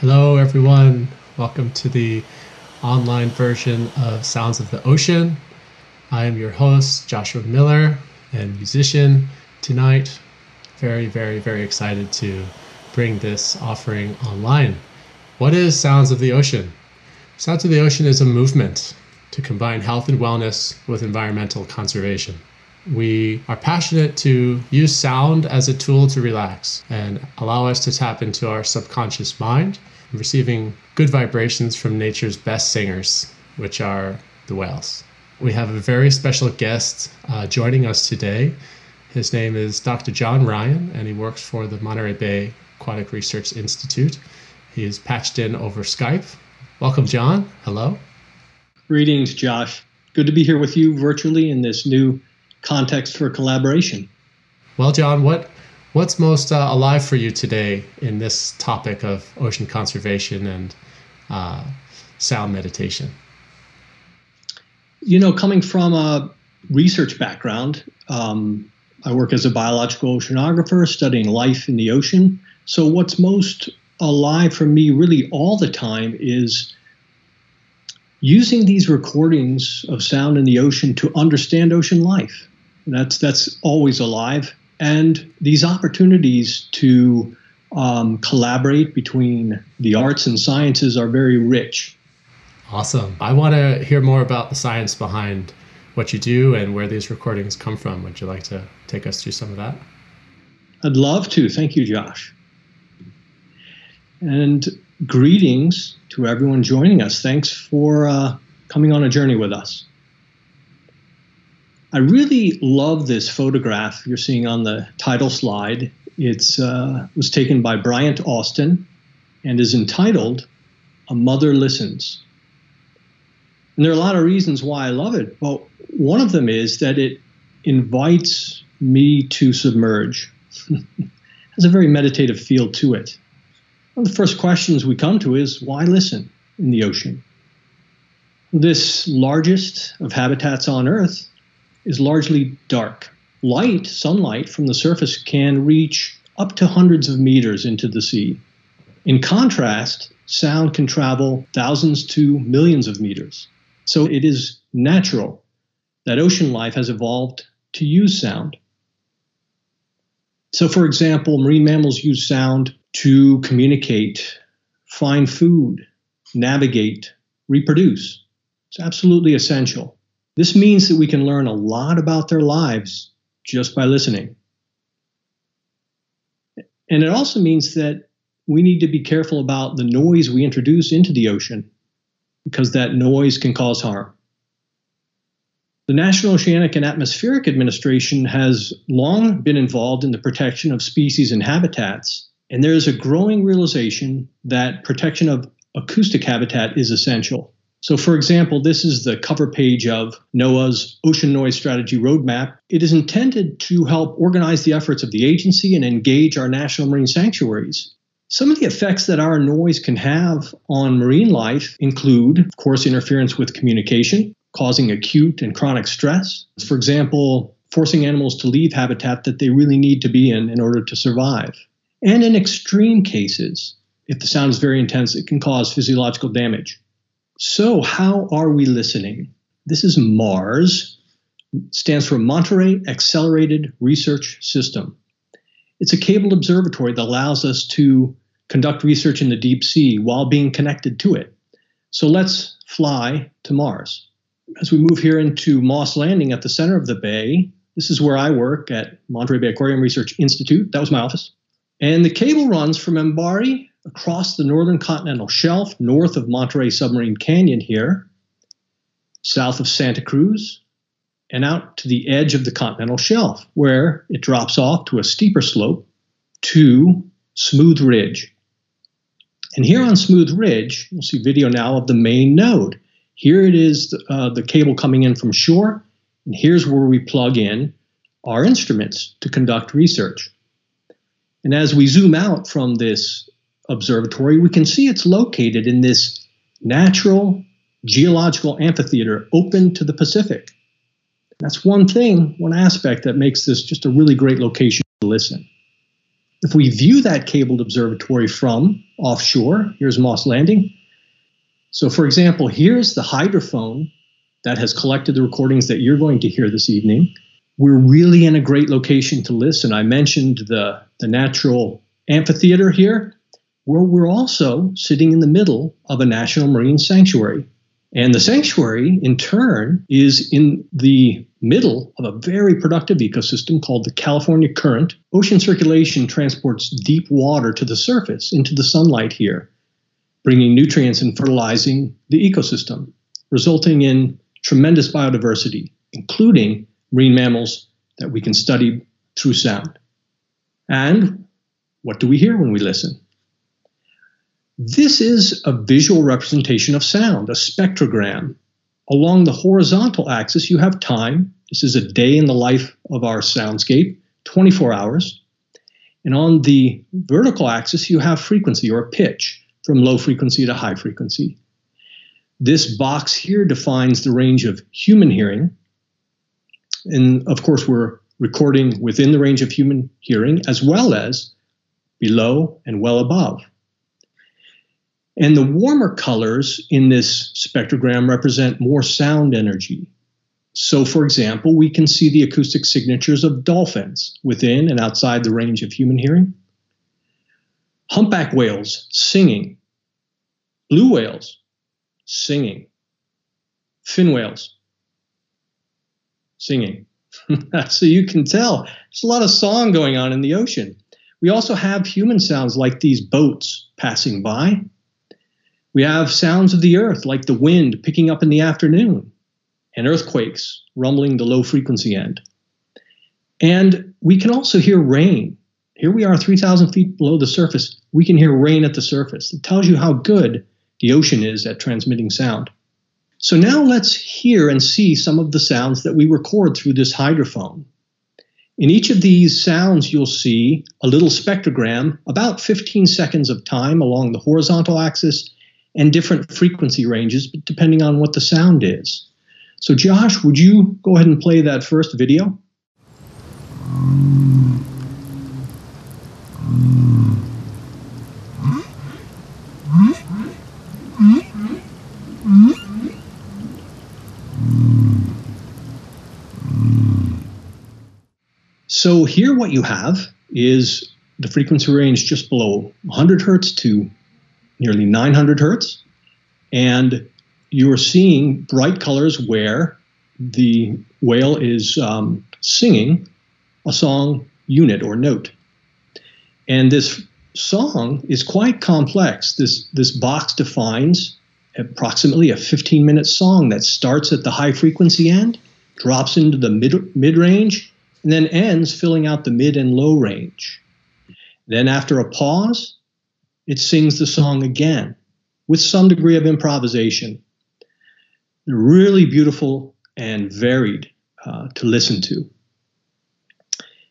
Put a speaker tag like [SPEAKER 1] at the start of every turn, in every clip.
[SPEAKER 1] Hello, everyone. Welcome to the online version of Sounds of the Ocean. I am your host, Joshua Miller, and musician tonight. Very, very, very excited to bring this offering online. What is Sounds of the Ocean? Sounds of the Ocean is a movement to combine health and wellness with environmental conservation. We are passionate to use sound as a tool to relax and allow us to tap into our subconscious mind, receiving good vibrations from nature's best singers, which are the whales. We have a very special guest uh, joining us today. His name is Dr. John Ryan, and he works for the Monterey Bay Aquatic Research Institute. He is patched in over Skype. Welcome, John. Hello.
[SPEAKER 2] Greetings, Josh. Good to be here with you virtually in this new context for collaboration.
[SPEAKER 1] Well, John, what what's most uh, alive for you today in this topic of ocean conservation and uh, sound meditation?
[SPEAKER 2] You know, coming from a research background, um, I work as a biological oceanographer studying life in the ocean. So, what's most alive for me really all the time is using these recordings of sound in the ocean to understand ocean life. That's that's always alive, and these opportunities to um, collaborate between the arts and sciences are very rich.
[SPEAKER 1] Awesome. I want to hear more about the science behind what you do and where these recordings come from. Would you like to take us through some of that?
[SPEAKER 2] I'd love to. Thank you, Josh. And greetings to everyone joining us. Thanks for uh, coming on a journey with us. I really love this photograph you're seeing on the title slide. It uh, was taken by Bryant Austin and is entitled A Mother Listens. And there are a lot of reasons why I love it, but one of them is that it invites me to submerge. it has a very meditative feel to it. One of the first questions we come to is why listen in the ocean? This largest of habitats on Earth is largely dark. Light, sunlight from the surface can reach up to hundreds of meters into the sea. In contrast, sound can travel thousands to millions of meters. So it is natural that ocean life has evolved to use sound. So, for example, marine mammals use sound to communicate, find food, navigate, reproduce. It's absolutely essential. This means that we can learn a lot about their lives just by listening. And it also means that we need to be careful about the noise we introduce into the ocean because that noise can cause harm. The National Oceanic and Atmospheric Administration has long been involved in the protection of species and habitats, and there is a growing realization that protection of acoustic habitat is essential. So, for example, this is the cover page of NOAA's Ocean Noise Strategy Roadmap. It is intended to help organize the efforts of the agency and engage our national marine sanctuaries. Some of the effects that our noise can have on marine life include, of course, interference with communication, causing acute and chronic stress. For example, forcing animals to leave habitat that they really need to be in in order to survive. And in extreme cases, if the sound is very intense, it can cause physiological damage. So, how are we listening? This is MARS, stands for Monterey Accelerated Research System. It's a cabled observatory that allows us to conduct research in the deep sea while being connected to it. So let's fly to Mars. As we move here into Moss Landing at the center of the bay, this is where I work at Monterey Bay Aquarium Research Institute. That was my office. And the cable runs from MBARI across the northern continental shelf, north of Monterey Submarine Canyon here, south of Santa Cruz, and out to the edge of the continental shelf, where it drops off to a steeper slope to Smooth Ridge. And here on Smooth Ridge, you'll see video now of the main node. Here it is uh, the cable coming in from shore, and here's where we plug in our instruments to conduct research. And as we zoom out from this Observatory, we can see it's located in this natural geological amphitheater open to the Pacific. That's one thing, one aspect that makes this just a really great location to listen. If we view that cabled observatory from offshore, here's Moss Landing. So, for example, here's the hydrophone that has collected the recordings that you're going to hear this evening. We're really in a great location to listen. I mentioned the, the natural amphitheater here. Well, we're also sitting in the middle of a national marine sanctuary. And the sanctuary, in turn, is in the middle of a very productive ecosystem called the California Current. Ocean circulation transports deep water to the surface into the sunlight here, bringing nutrients and fertilizing the ecosystem, resulting in tremendous biodiversity, including marine mammals that we can study through sound. And what do we hear when we listen? This is a visual representation of sound, a spectrogram. Along the horizontal axis, you have time. This is a day in the life of our soundscape, 24 hours. And on the vertical axis, you have frequency or pitch from low frequency to high frequency. This box here defines the range of human hearing. And of course, we're recording within the range of human hearing as well as below and well above. And the warmer colors in this spectrogram represent more sound energy. So, for example, we can see the acoustic signatures of dolphins within and outside the range of human hearing. Humpback whales singing, blue whales singing, fin whales singing. so you can tell there's a lot of song going on in the ocean. We also have human sounds like these boats passing by. We have sounds of the earth like the wind picking up in the afternoon and earthquakes rumbling the low frequency end. And we can also hear rain. Here we are 3,000 feet below the surface. We can hear rain at the surface. It tells you how good the ocean is at transmitting sound. So now let's hear and see some of the sounds that we record through this hydrophone. In each of these sounds, you'll see a little spectrogram, about 15 seconds of time along the horizontal axis, and different frequency ranges depending on what the sound is. So, Josh, would you go ahead and play that first video? So here what you have is the frequency range just below 100 hertz to nearly 900 hertz. And you're seeing bright colors where the whale is um, singing a song unit or note. And this song is quite complex. This, this box defines approximately a 15 minute song that starts at the high frequency end, drops into the mid, mid range, and then ends filling out the mid and low range. Then, after a pause, it sings the song again with some degree of improvisation. really beautiful and varied uh, to listen to.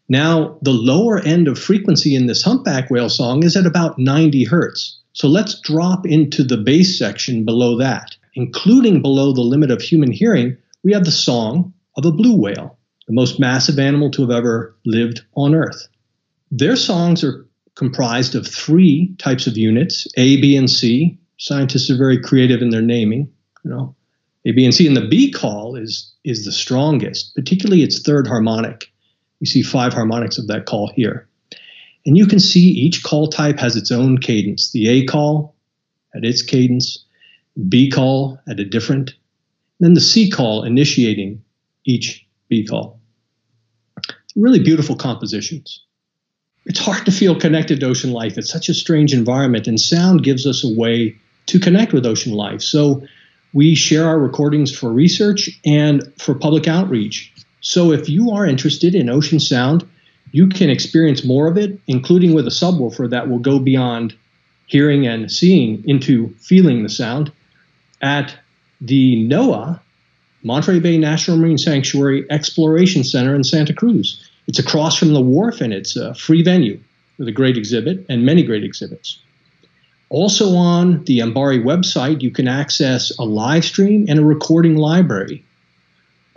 [SPEAKER 2] Now, the lower end of frequency in this humpback whale song is at about 90 hertz. So let's drop into the bass section below that. Including below the limit of human hearing, we have the song of a blue whale the most massive animal to have ever lived on Earth. Their songs are comprised of three types of units A, B, and C. Scientists are very creative in their naming. You know, A, B, and C. And the B call is, is the strongest, particularly its third harmonic. You see five harmonics of that call here. And you can see each call type has its own cadence. The A call at its cadence, B call at a different, then the C call initiating each B call. Really beautiful compositions. It's hard to feel connected to ocean life. It's such a strange environment, and sound gives us a way to connect with ocean life. So we share our recordings for research and for public outreach. So if you are interested in ocean sound, you can experience more of it, including with a subwoofer that will go beyond hearing and seeing into feeling the sound at the NOAA Monterey Bay National Marine Sanctuary Exploration Center in Santa Cruz. It's across from the wharf and it's a free venue with a great exhibit and many great exhibits. Also on the MBARI website, you can access a live stream and a recording library.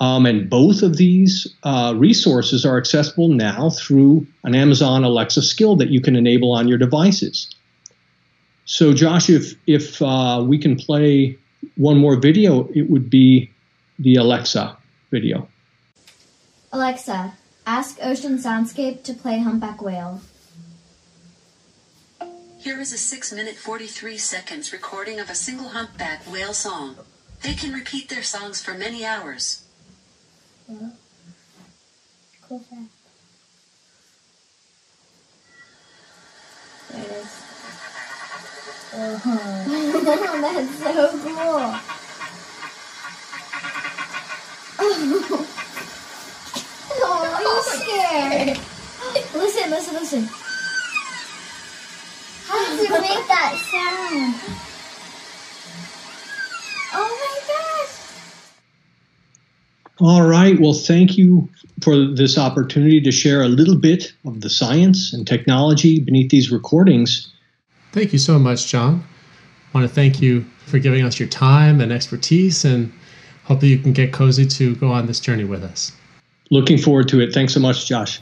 [SPEAKER 2] Um, and both of these uh, resources are accessible now through an Amazon Alexa skill that you can enable on your devices. So, Josh, if if uh, we can play one more video, it would be the Alexa video.
[SPEAKER 3] Alexa, ask Ocean Soundscape to play Humpback Whale.
[SPEAKER 4] Here is a 6 minute 43 seconds recording of a single humpback whale song. They can repeat their songs for many hours.
[SPEAKER 3] Cool fact. There it is. Uh-huh. That's so cool. oh, I'm scared. Listen, listen, listen. How does it make that sound? Oh my gosh.
[SPEAKER 2] All right. Well, thank you for this opportunity to share a little bit of the science and technology beneath these recordings.
[SPEAKER 1] Thank you so much, John. I want to thank you for giving us your time and expertise and hope that you can get cozy to go on this journey with us.
[SPEAKER 2] Looking forward to it. Thanks so much, Josh.